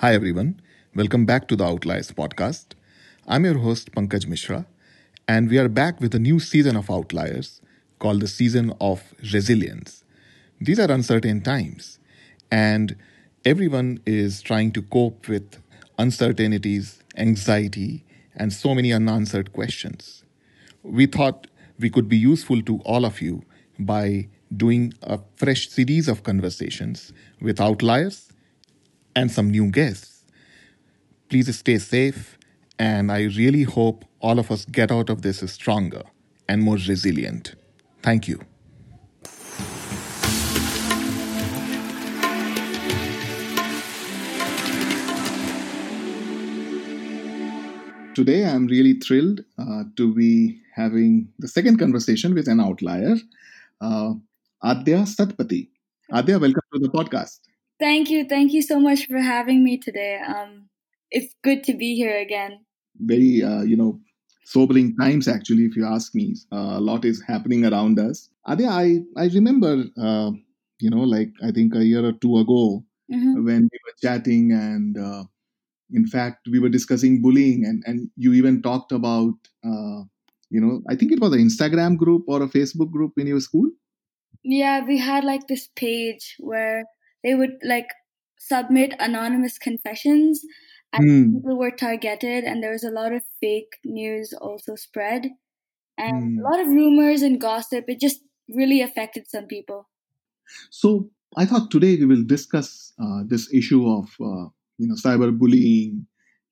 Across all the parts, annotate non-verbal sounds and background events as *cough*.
Hi, everyone. Welcome back to the Outliers podcast. I'm your host, Pankaj Mishra, and we are back with a new season of Outliers called the Season of Resilience. These are uncertain times, and everyone is trying to cope with uncertainties, anxiety, and so many unanswered questions. We thought we could be useful to all of you by doing a fresh series of conversations with outliers and some new guests. Please stay safe, and I really hope all of us get out of this stronger and more resilient. Thank you. Today, I'm really thrilled uh, to be having the second conversation with an outlier, uh, Adya Satapathy. Adya, welcome to the podcast. Thank you. Thank you so much for having me today. Um, it's good to be here again. Very, uh, you know, sobering times, actually, if you ask me. Uh, a lot is happening around us. Adya, I, I remember, uh, you know, like I think a year or two ago mm-hmm. when we were chatting and uh, in fact we were discussing bullying and, and you even talked about, uh, you know, I think it was an Instagram group or a Facebook group in your school. Yeah, we had like this page where they would like submit anonymous confessions and mm. people were targeted and there was a lot of fake news also spread and mm. a lot of rumors and gossip it just really affected some people so i thought today we will discuss uh, this issue of uh, you know cyberbullying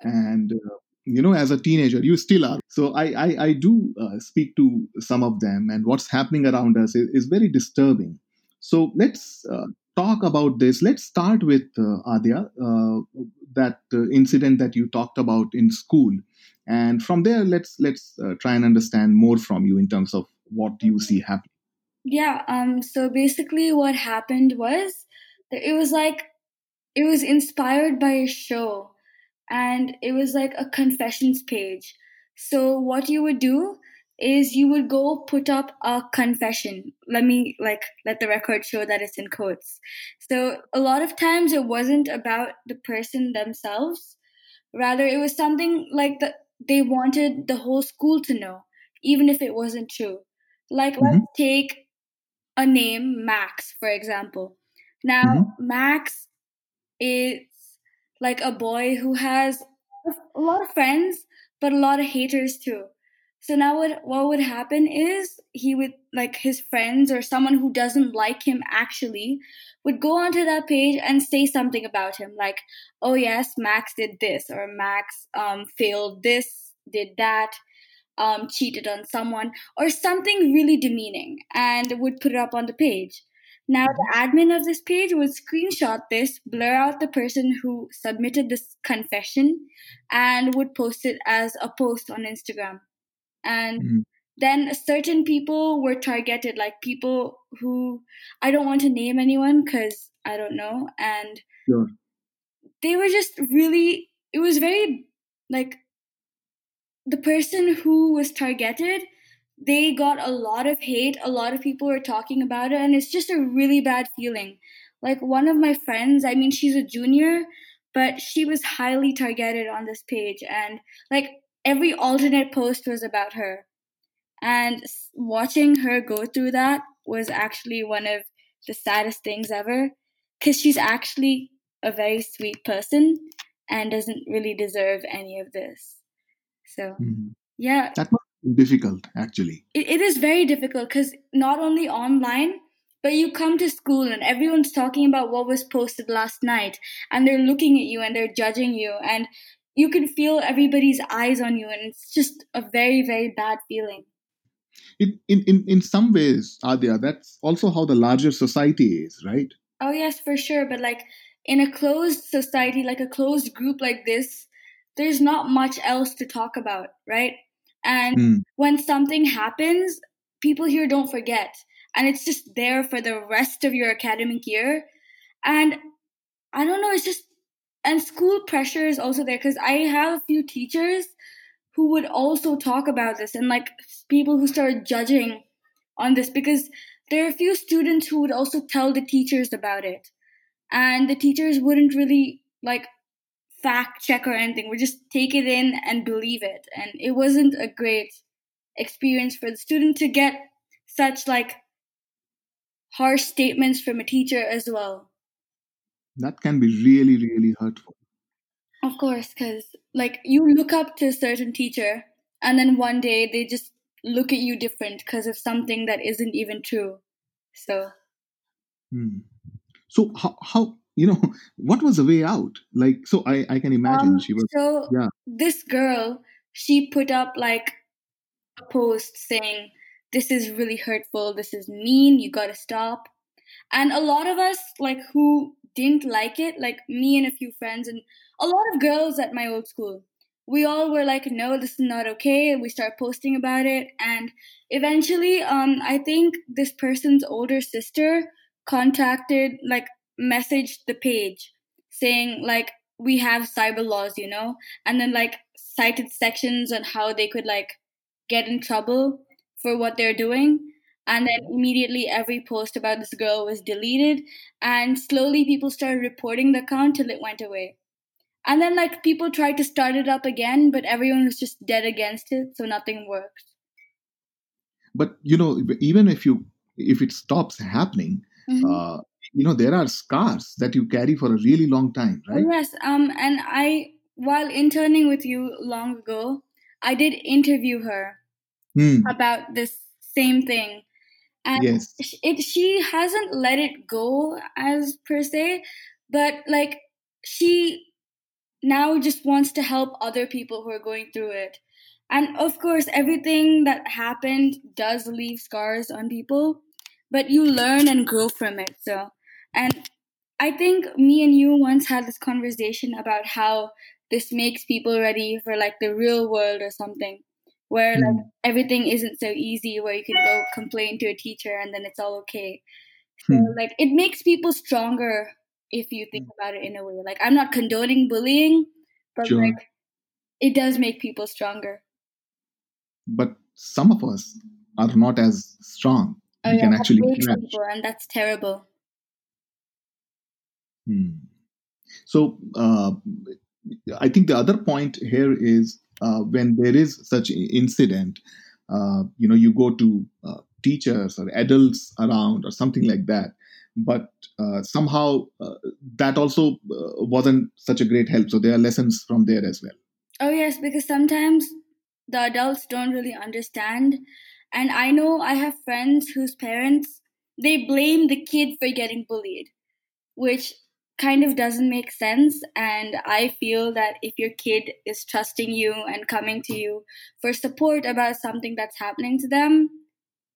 and uh, you know as a teenager you still are so i i, I do uh, speak to some of them and what's happening around us is, is very disturbing so let's uh, talk about this, let's start with uh, Adya, uh, that uh, incident that you talked about in school, and from there, let's let's uh, try and understand more from you in terms of what you see happening. Yeah. Um. So basically, what happened was it was like it was inspired by a show, and it was like a confessions page. So what you would do is you would go put up a confession. Let me like let the record show that it's in quotes. So a lot of times it wasn't about the person themselves. Rather it was something like that they wanted the whole school to know, even if it wasn't true. Like mm-hmm. let's take a name, Max, for example. Now mm-hmm. Max is like a boy who has a lot of friends, but a lot of haters too. So now what what would happen is he would like his friends or someone who doesn't like him actually would go onto that page and say something about him like, "Oh yes, Max did this or Max um failed this, did that." Um, cheated on someone or something really demeaning and would put it up on the page. Now, the admin of this page would screenshot this, blur out the person who submitted this confession, and would post it as a post on Instagram and mm-hmm. then certain people were targeted like people who i don't want to name anyone because i don't know and sure. they were just really it was very like the person who was targeted they got a lot of hate a lot of people were talking about it and it's just a really bad feeling like one of my friends i mean she's a junior but she was highly targeted on this page and like every alternate post was about her. And watching her go through that was actually one of the saddest things ever because she's actually a very sweet person and doesn't really deserve any of this. So, mm-hmm. yeah. That was difficult, actually. it, it is very difficult because not only online, but you come to school and everyone's talking about what was posted last night and they're looking at you and they're judging you and you can feel everybody's eyes on you and it's just a very very bad feeling. In in in, in some ways adya that's also how the larger society is right? Oh yes for sure but like in a closed society like a closed group like this there's not much else to talk about right? And mm. when something happens people here don't forget and it's just there for the rest of your academic year. And i don't know it's just and school pressure is also there because I have a few teachers who would also talk about this and like people who started judging on this because there are a few students who would also tell the teachers about it and the teachers wouldn't really like fact check or anything. We just take it in and believe it. And it wasn't a great experience for the student to get such like harsh statements from a teacher as well. That can be really, really hurtful. Of course, because like you look up to a certain teacher, and then one day they just look at you different because of something that isn't even true. So, hmm. so how, how you know *laughs* what was the way out? Like, so I I can imagine um, she was. So yeah, this girl she put up like a post saying this is really hurtful, this is mean, you gotta stop. And a lot of us like who didn't like it, like me and a few friends and a lot of girls at my old school, we all were like, no, this is not okay. We start posting about it. And eventually, um, I think this person's older sister contacted, like, messaged the page saying, like, we have cyber laws, you know, and then, like, cited sections on how they could, like, get in trouble for what they're doing. And then immediately every post about this girl was deleted. And slowly people started reporting the account till it went away. And then like people tried to start it up again, but everyone was just dead against it, so nothing worked. But you know, even if you if it stops happening, mm-hmm. uh, you know there are scars that you carry for a really long time, right? Oh, yes. Um, and I while interning with you long ago, I did interview her hmm. about this same thing. And yes. it she hasn't let it go as per se, but like she now just wants to help other people who are going through it. And of course, everything that happened does leave scars on people, but you learn and grow from it. So, and I think me and you once had this conversation about how this makes people ready for like the real world or something where mm. like everything isn't so easy where you can go complain to a teacher and then it's all okay. So mm. like it makes people stronger if you think about it in a way. Like I'm not condoning bullying, but sure. like it does make people stronger. But some of us are not as strong. Oh, we yeah, can actually people, and that's terrible. Hmm. So uh, I think the other point here is uh, when there is such incident, uh, you know, you go to uh, teachers or adults around or something like that but uh, somehow uh, that also uh, wasn't such a great help. So there are lessons from there as well. Oh, yes, because sometimes the adults don't really understand. And I know I have friends whose parents they blame the kid for getting bullied, which kind of doesn't make sense. And I feel that if your kid is trusting you and coming to you for support about something that's happening to them,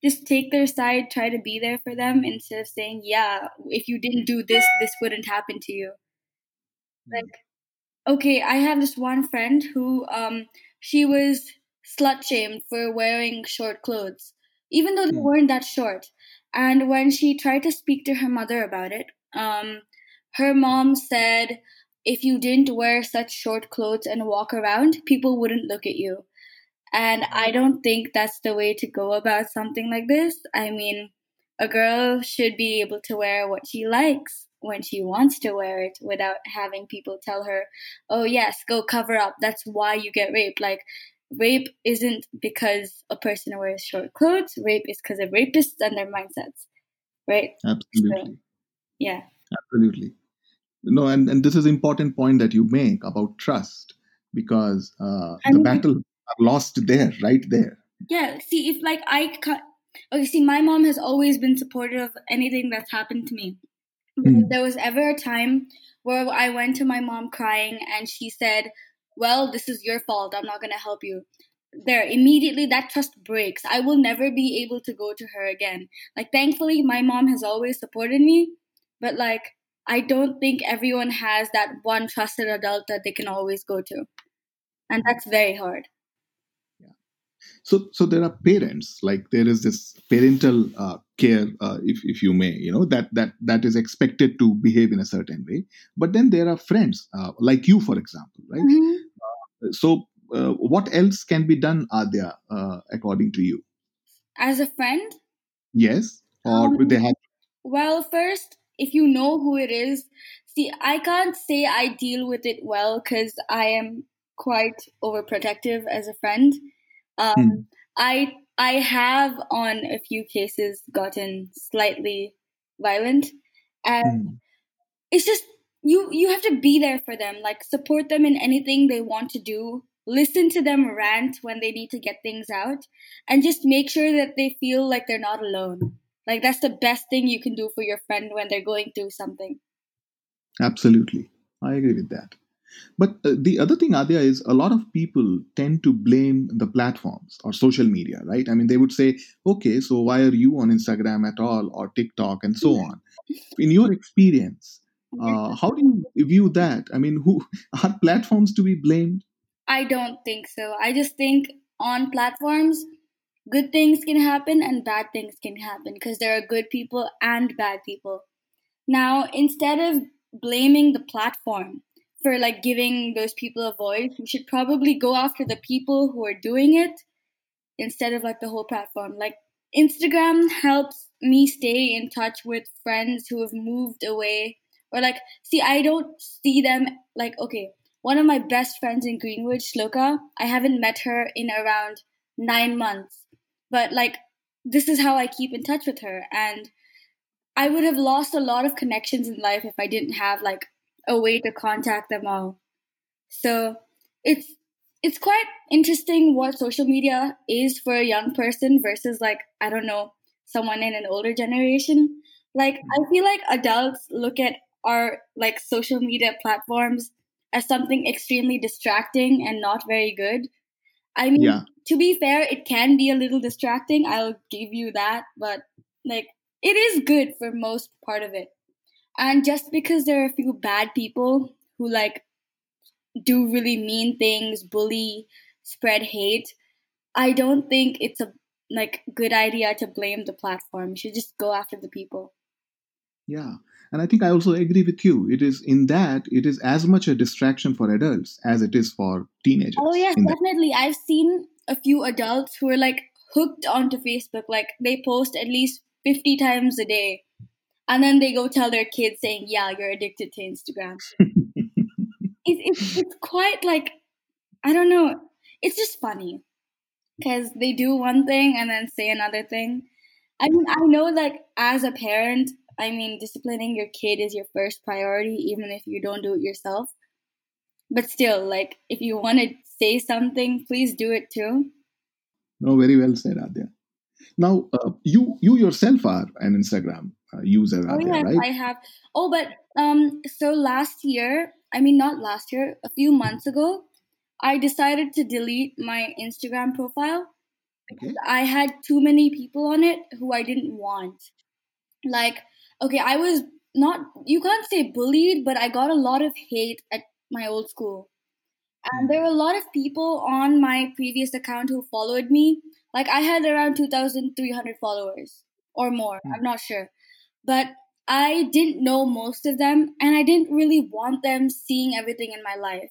just take their side, try to be there for them instead of saying, yeah, if you didn't do this, this wouldn't happen to you. Hmm. Like, okay, I have this one friend who, um, she was slut shamed for wearing short clothes, even though they hmm. weren't that short. And when she tried to speak to her mother about it, um, her mom said, if you didn't wear such short clothes and walk around, people wouldn't look at you. And I mm. don't think that's the way to go about something like this. I mean, a girl should be able to wear what she likes when she wants to wear it without having people tell her, oh, yes, go cover up. That's why you get raped. Like, rape isn't because a person wears short clothes, rape is because of rapists and their mindsets, right? Absolutely. So, yeah. Absolutely. No, and, and this is important point that you make about trust because uh, the battle are lost there, right there. Yeah. See, if like I cut. Okay, see, my mom has always been supportive of anything that's happened to me. Mm. if there was ever a time where I went to my mom crying and she said, Well, this is your fault. I'm not going to help you. There, immediately that trust breaks. I will never be able to go to her again. Like, thankfully, my mom has always supported me, but like, I don't think everyone has that one trusted adult that they can always go to. And that's very hard. So so there are parents like there is this parental uh, care uh, if, if you may you know that that that is expected to behave in a certain way. But then there are friends uh, like you for example right? Mm-hmm. Uh, so uh, what else can be done Adya uh, according to you? As a friend? Yes. Or um, they have well first if you know who it is, see, I can't say I deal with it well because I am quite overprotective as a friend. Um, mm. I I have on a few cases gotten slightly violent, and mm. it's just you you have to be there for them, like support them in anything they want to do. Listen to them rant when they need to get things out, and just make sure that they feel like they're not alone. Like that's the best thing you can do for your friend when they're going through something. Absolutely. I agree with that. But uh, the other thing, Adya, is a lot of people tend to blame the platforms or social media, right? I mean, they would say, okay, so why are you on Instagram at all or TikTok and so on? In your experience, *laughs* uh, how do you view that? I mean, who *laughs* are platforms to be blamed? I don't think so. I just think on platforms, good things can happen and bad things can happen because there are good people and bad people. Now, instead of blaming the platform for like giving those people a voice, we should probably go after the people who are doing it instead of like the whole platform. Like Instagram helps me stay in touch with friends who have moved away or like see I don't see them like okay, one of my best friends in Greenwood, Shloka, I haven't met her in around 9 months but like this is how I keep in touch with her and I would have lost a lot of connections in life if I didn't have like a way to contact them all. So it's it's quite interesting what social media is for a young person versus like I don't know someone in an older generation. Like I feel like adults look at our like social media platforms as something extremely distracting and not very good. I mean, yeah. to be fair, it can be a little distracting. I'll give you that, but like it is good for most part of it. And just because there are a few bad people who like do really mean things, bully, spread hate, I don't think it's a like good idea to blame the platform. You should just go after the people. Yeah. And I think I also agree with you. It is in that it is as much a distraction for adults as it is for teenagers. Oh yes, definitely. I've seen a few adults who are like hooked onto Facebook. Like they post at least fifty times a day, and then they go tell their kids saying, "Yeah, you're addicted to Instagram." *laughs* it's, it's it's quite like I don't know. It's just funny because they do one thing and then say another thing. I mean, I know like as a parent, I mean, disciplining your kid is your first priority, even if you don't do it yourself. But still, like, if you want to say something, please do it too. No, very well said, Adya. Now, uh, you you yourself are an Instagram uh, user, oh, Adya, yes, right? I have. Oh, but um, so last year, I mean, not last year, a few months ago, I decided to delete my Instagram profile because okay. I had too many people on it who I didn't want. Like, okay, I was not, you can't say bullied, but I got a lot of hate at my old school. And there were a lot of people on my previous account who followed me. Like I had around 2,300 followers or more. Mm. I'm not sure. But I didn't know most of them and I didn't really want them seeing everything in my life.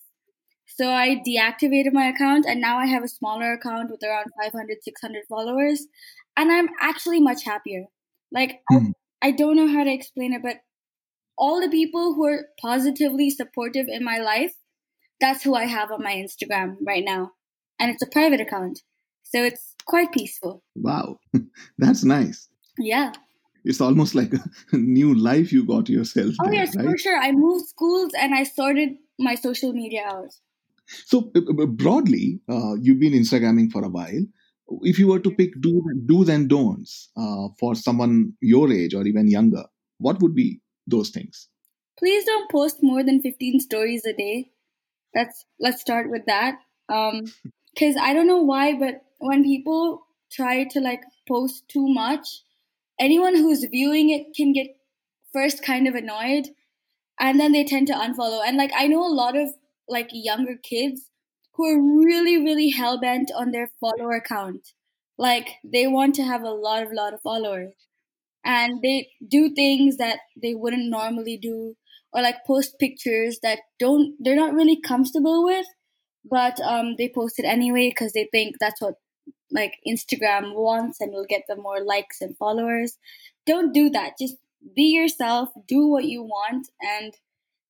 So I deactivated my account and now I have a smaller account with around 500, 600 followers. And I'm actually much happier. Like, mm. I don't know how to explain it, but all the people who are positively supportive in my life, that's who I have on my Instagram right now. And it's a private account. So it's quite peaceful. Wow. *laughs* that's nice. Yeah. It's almost like a *laughs* new life you got yourself. Oh, there, yes, right? for sure. I moved schools and I sorted my social media out. So, broadly, uh, you've been Instagramming for a while if you were to pick do, do's and don'ts uh, for someone your age or even younger, what would be those things? Please don't post more than 15 stories a day. That's let's start with that. Um, *laughs* cuz I don't know why but when people try to like post too much, anyone who's viewing it can get first kind of annoyed and then they tend to unfollow. And like I know a lot of like younger kids who are really, really hell bent on their follower count. Like they want to have a lot of lot of followers. And they do things that they wouldn't normally do or like post pictures that don't they're not really comfortable with, but um they post it anyway because they think that's what like Instagram wants and will get them more likes and followers. Don't do that. Just be yourself, do what you want, and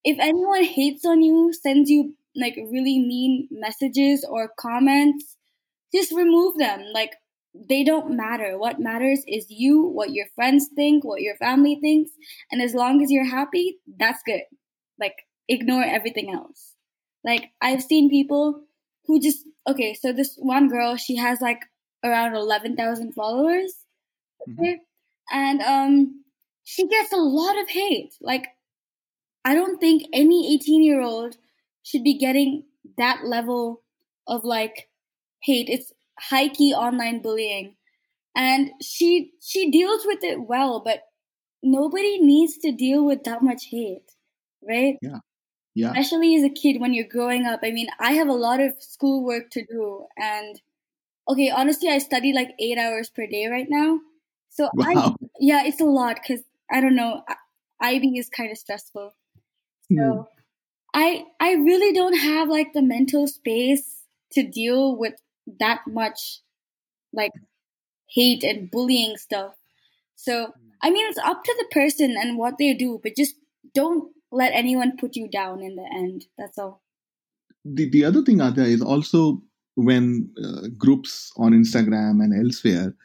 if anyone hates on you, sends you like really mean messages or comments, just remove them. Like they don't matter. What matters is you, what your friends think, what your family thinks, and as long as you're happy, that's good. Like ignore everything else. Like I've seen people who just okay, so this one girl, she has like around 11,000 followers. Mm-hmm. Okay? And um she gets a lot of hate. Like I don't think any 18 year old should be getting that level of like hate. It's high key online bullying. And she she deals with it well, but nobody needs to deal with that much hate, right? Yeah. Yeah. Especially as a kid when you're growing up. I mean, I have a lot of schoolwork to do and okay, honestly, I study like 8 hours per day right now. So *laughs* wow. I yeah, it's a lot cuz I don't know, IB is kind of stressful. So mm. I I really don't have like the mental space to deal with that much like hate and bullying stuff. So. I mean it's up to the person and what they do, but just don't let anyone put you down in the end. That's all. The the other thing Adya is also when uh, groups on Instagram and elsewhere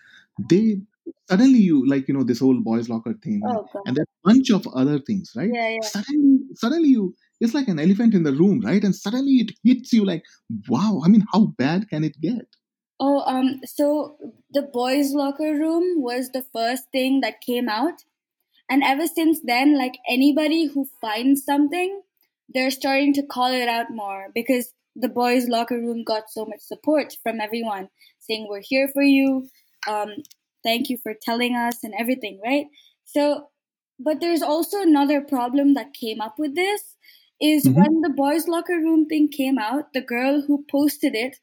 they suddenly you like you know this whole boys locker thing oh, and a bunch of other things right yeah, yeah. suddenly suddenly you it's like an elephant in the room right? And suddenly it hits you like wow i mean how bad can it get? Oh um so the boys locker room was the first thing that came out. And ever since then like anybody who finds something they're starting to call it out more because the boys locker room got so much support from everyone saying we're here for you. Um, thank you for telling us and everything, right? So, but there's also another problem that came up with this is mm-hmm. when the boys' locker room thing came out, the girl who posted it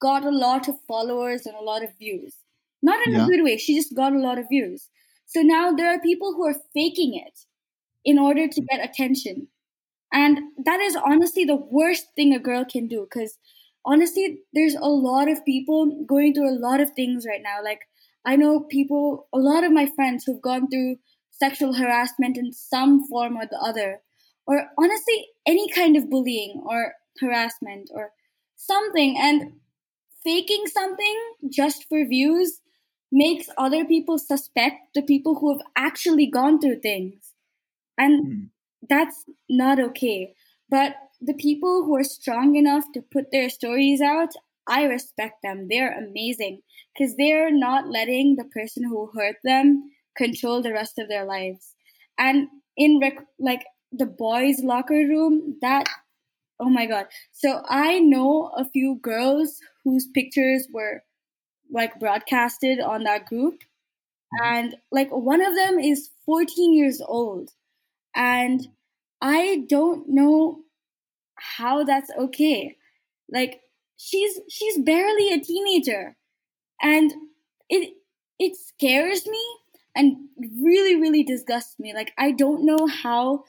got a lot of followers and a lot of views. Not in yeah. a good way, she just got a lot of views. So now there are people who are faking it in order to get attention. And that is honestly the worst thing a girl can do because honestly, there's a lot of people going through a lot of things right now. Like, I know people, a lot of my friends who've gone through sexual harassment in some form or the other, or honestly, any kind of bullying or harassment or something. And faking something just for views makes other people suspect the people who have actually gone through things. And mm. that's not okay. But the people who are strong enough to put their stories out, I respect them. They're amazing because they're not letting the person who hurt them control the rest of their lives. And in rec- like the boys' locker room, that oh my god. So I know a few girls whose pictures were like broadcasted on that group. Mm-hmm. And like one of them is 14 years old. And I don't know how that's okay. Like she's she's barely a teenager and it it scares me and really really disgusts me like i don't know how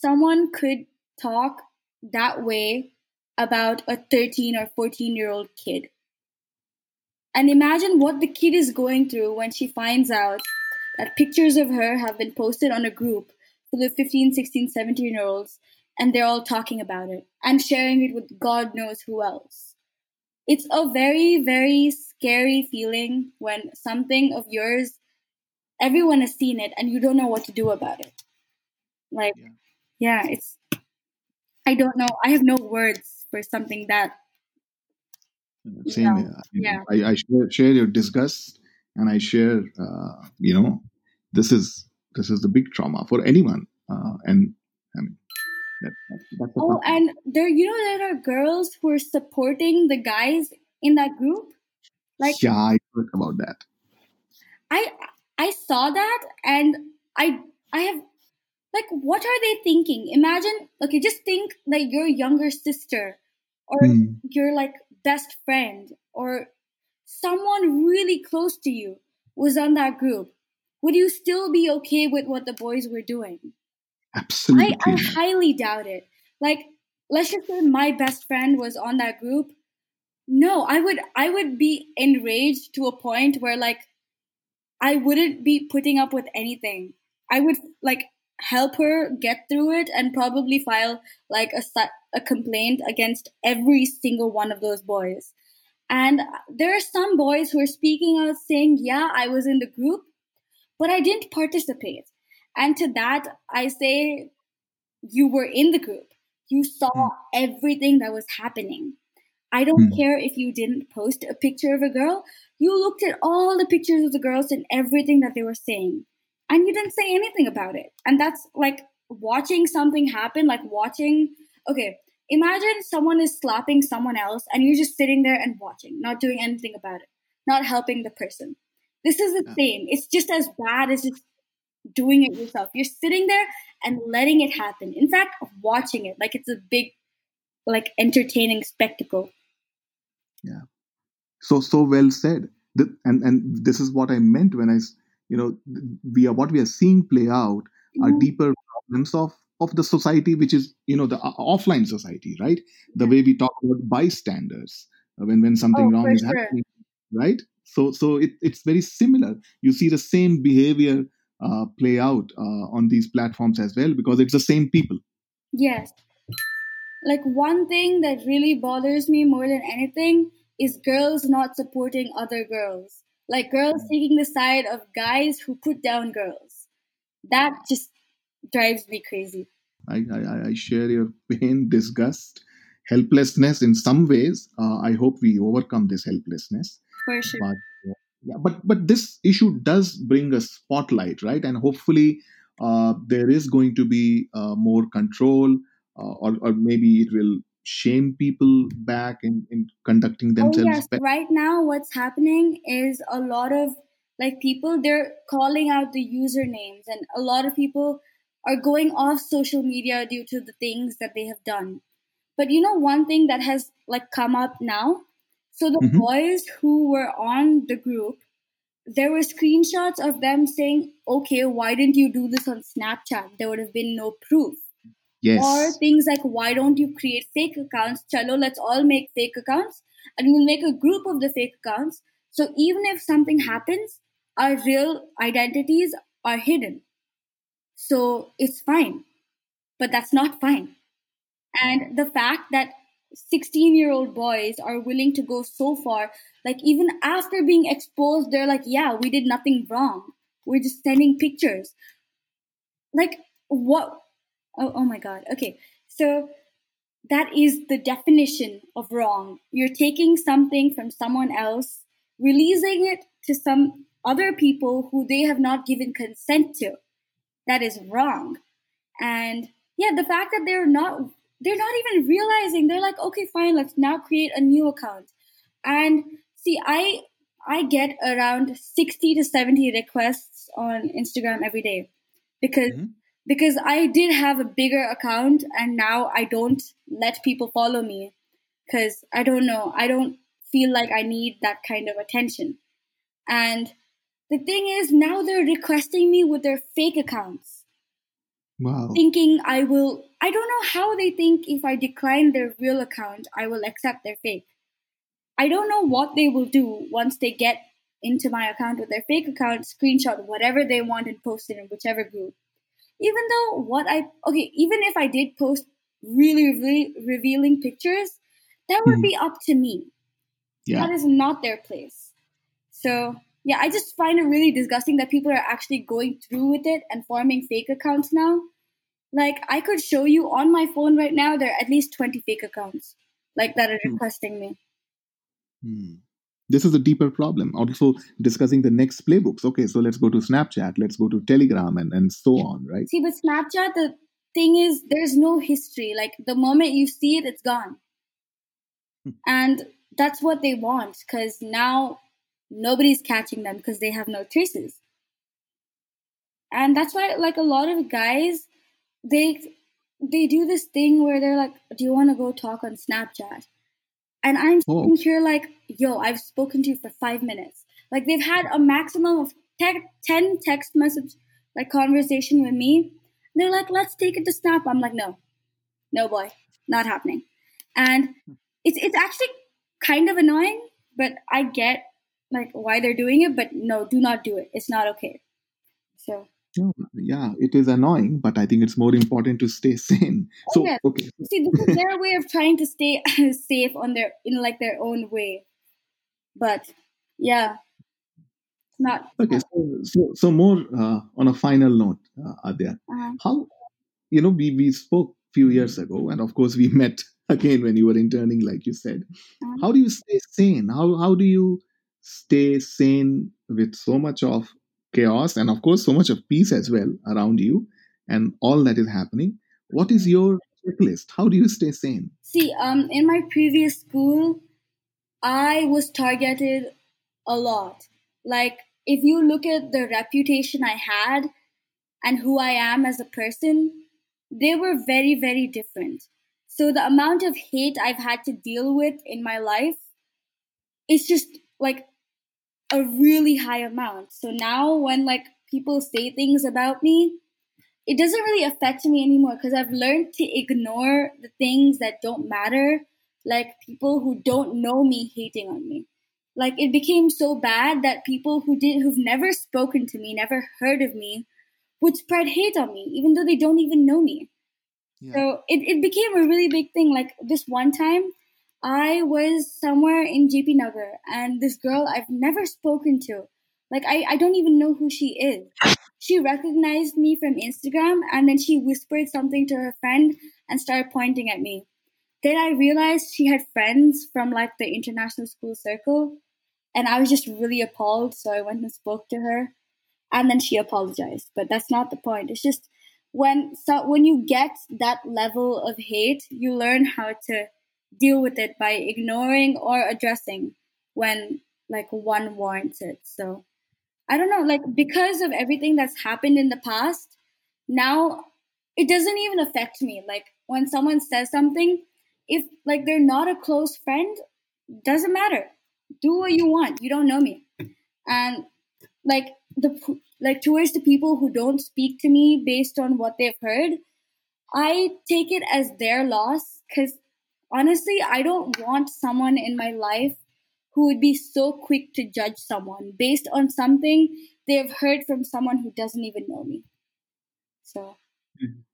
someone could talk that way about a 13 or 14 year old kid. And imagine what the kid is going through when she finds out that pictures of her have been posted on a group for the 15 16 17 year olds and they're all talking about it and sharing it with god knows who else. It's a very, very scary feeling when something of yours, everyone has seen it and you don't know what to do about it. Like, yeah, yeah it's, I don't know. I have no words for something that. Same here. Yeah. I, I share, share your disgust and I share, uh, you know, this is this is the big trauma for anyone. Uh, and I mean, that, that's oh, and there, you know, there are girls who are supporting the guys in that group. Like, yeah, I heard about that. I I saw that, and I I have like, what are they thinking? Imagine, okay, just think that your younger sister or mm. your like best friend or someone really close to you was on that group. Would you still be okay with what the boys were doing? Absolutely. I, I highly doubt it. Like, let's just say my best friend was on that group. No, I would I would be enraged to a point where like I wouldn't be putting up with anything. I would like help her get through it and probably file like a a complaint against every single one of those boys. And there are some boys who are speaking out saying, "Yeah, I was in the group, but I didn't participate." And to that, I say, "You were in the group. You saw mm. everything that was happening. I don't mm. care if you didn't post a picture of a girl. You looked at all the pictures of the girls and everything that they were saying, and you didn't say anything about it. And that's like watching something happen, like watching, okay, imagine someone is slapping someone else and you're just sitting there and watching, not doing anything about it, not helping the person. This is the yeah. same. It's just as bad as just doing it yourself. You're sitting there and letting it happen. In fact, watching it like it's a big, like entertaining spectacle. Yeah. So so well said. And and this is what I meant when I, you know, we are what we are seeing play out mm-hmm. are deeper problems of of the society, which is you know the uh, offline society, right? The way we talk about bystanders uh, when when something oh, wrong is sure. happening, right? So so it, it's very similar. You see the same behavior uh, play out uh, on these platforms as well because it's the same people. Yes. Like one thing that really bothers me more than anything is girls not supporting other girls. Like girls taking the side of guys who put down girls. That just drives me crazy. I, I, I share your pain, *laughs* disgust, helplessness in some ways. Uh, I hope we overcome this helplessness. For sure. But yeah but but this issue does bring a spotlight right and hopefully uh, there is going to be uh, more control uh, or, or maybe it will shame people back in, in conducting oh, themselves oh, yes. Better. right now what's happening is a lot of like people they're calling out the usernames and a lot of people are going off social media due to the things that they have done but you know one thing that has like come up now so the mm-hmm. boys who were on the group, there were screenshots of them saying, okay, why didn't you do this on Snapchat? There would have been no proof. Yes. Or things like, why don't you create fake accounts? Chalo, let's all make fake accounts and we'll make a group of the fake accounts. So even if something happens, our real identities are hidden. So it's fine. But that's not fine. And the fact that 16 year old boys are willing to go so far. Like, even after being exposed, they're like, yeah, we did nothing wrong. We're just sending pictures. Like, what? Oh, oh my God. Okay. So, that is the definition of wrong. You're taking something from someone else, releasing it to some other people who they have not given consent to. That is wrong. And yeah, the fact that they're not they're not even realizing they're like okay fine let's now create a new account and see i i get around 60 to 70 requests on instagram every day because mm-hmm. Because i did have a bigger account and now i don't let people follow me because i don't know i don't feel like i need that kind of attention and the thing is now they're requesting me with their fake accounts Wow. Thinking I will, I don't know how they think if I decline their real account, I will accept their fake. I don't know what they will do once they get into my account with their fake account, screenshot whatever they want and post it in whichever group. Even though what I, okay, even if I did post really, really revealing pictures, that would mm. be up to me. Yeah. That is not their place. So yeah, I just find it really disgusting that people are actually going through with it and forming fake accounts now. Like, I could show you on my phone right now, there are at least 20 fake accounts like that are hmm. requesting me. Hmm. This is a deeper problem. Also, discussing the next playbooks. Okay, so let's go to Snapchat, let's go to Telegram, and, and so on, right? See, but Snapchat, the thing is, there's no history. Like, the moment you see it, it's gone. Hmm. and that's what they want because now nobody's catching them because they have no traces. And that's why like a lot of guys they they do this thing where they're like, Do you wanna go talk on Snapchat? And I'm oh. sitting here like, yo, I've spoken to you for five minutes. Like they've had a maximum of te- ten text message like conversation with me. They're like, let's take it to Snap. I'm like, no, no boy, not happening. And it's it's actually kind of annoying, but I get like why they're doing it, but no, do not do it. It's not okay. So Yeah, it is annoying, but I think it's more important to stay *laughs* sane. So, yeah. okay, See, this is their way of trying to stay *laughs* safe on their in like their own way. But yeah, it's not. okay. So, so, so more uh, on a final note, uh, Adya, Uh, how you know we we spoke few years ago, and of course we *laughs* met again when you were interning, like you said. uh, How do you stay sane? How how do you stay sane with so much of chaos and of course so much of peace as well around you and all that is happening? What is your checklist? How do you stay sane? see, um, in my previous school, I was targeted a lot. Like, if you look at the reputation I had and who I am as a person, they were very, very different. So the amount of hate I've had to deal with in my life is just like a really high amount. So now when like people say things about me, it doesn't really affect me anymore because I've learned to ignore the things that don't matter, like people who don't know me hating on me. Like it became so bad that people who did who've never spoken to me, never heard of me, would spread hate on me, even though they don't even know me. Yeah. So it, it became a really big thing. Like this one time, I was somewhere in JP Nagar and this girl I've never spoken to, like I, I don't even know who she is. She recognized me from Instagram and then she whispered something to her friend and started pointing at me. Then I realized she had friends from like the international school circle and I was just really appalled. So I went and spoke to her and then she apologized. But that's not the point. It's just when so when you get that level of hate, you learn how to deal with it by ignoring or addressing when like one warrants it. So I don't know, like because of everything that's happened in the past, now it doesn't even affect me. Like when someone says something, if like they're not a close friend, doesn't matter. Do what you want. You don't know me. And like the like towards the people who don't speak to me based on what they've heard, I take it as their loss because honestly, I don't want someone in my life who would be so quick to judge someone based on something they've heard from someone who doesn't even know me. So,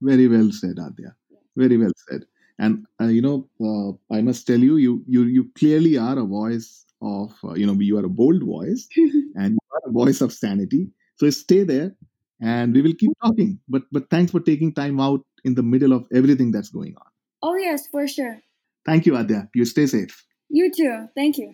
Very well said, Adya. Very well said. And uh, you know, uh, I must tell you, you you you clearly are a voice of uh, you know you are a bold voice *laughs* and you are a voice of sanity. So stay there, and we will keep talking. But but thanks for taking time out in the middle of everything that's going on. oh yes, for sure. Thank you, Adya. You stay safe. You too. Thank you.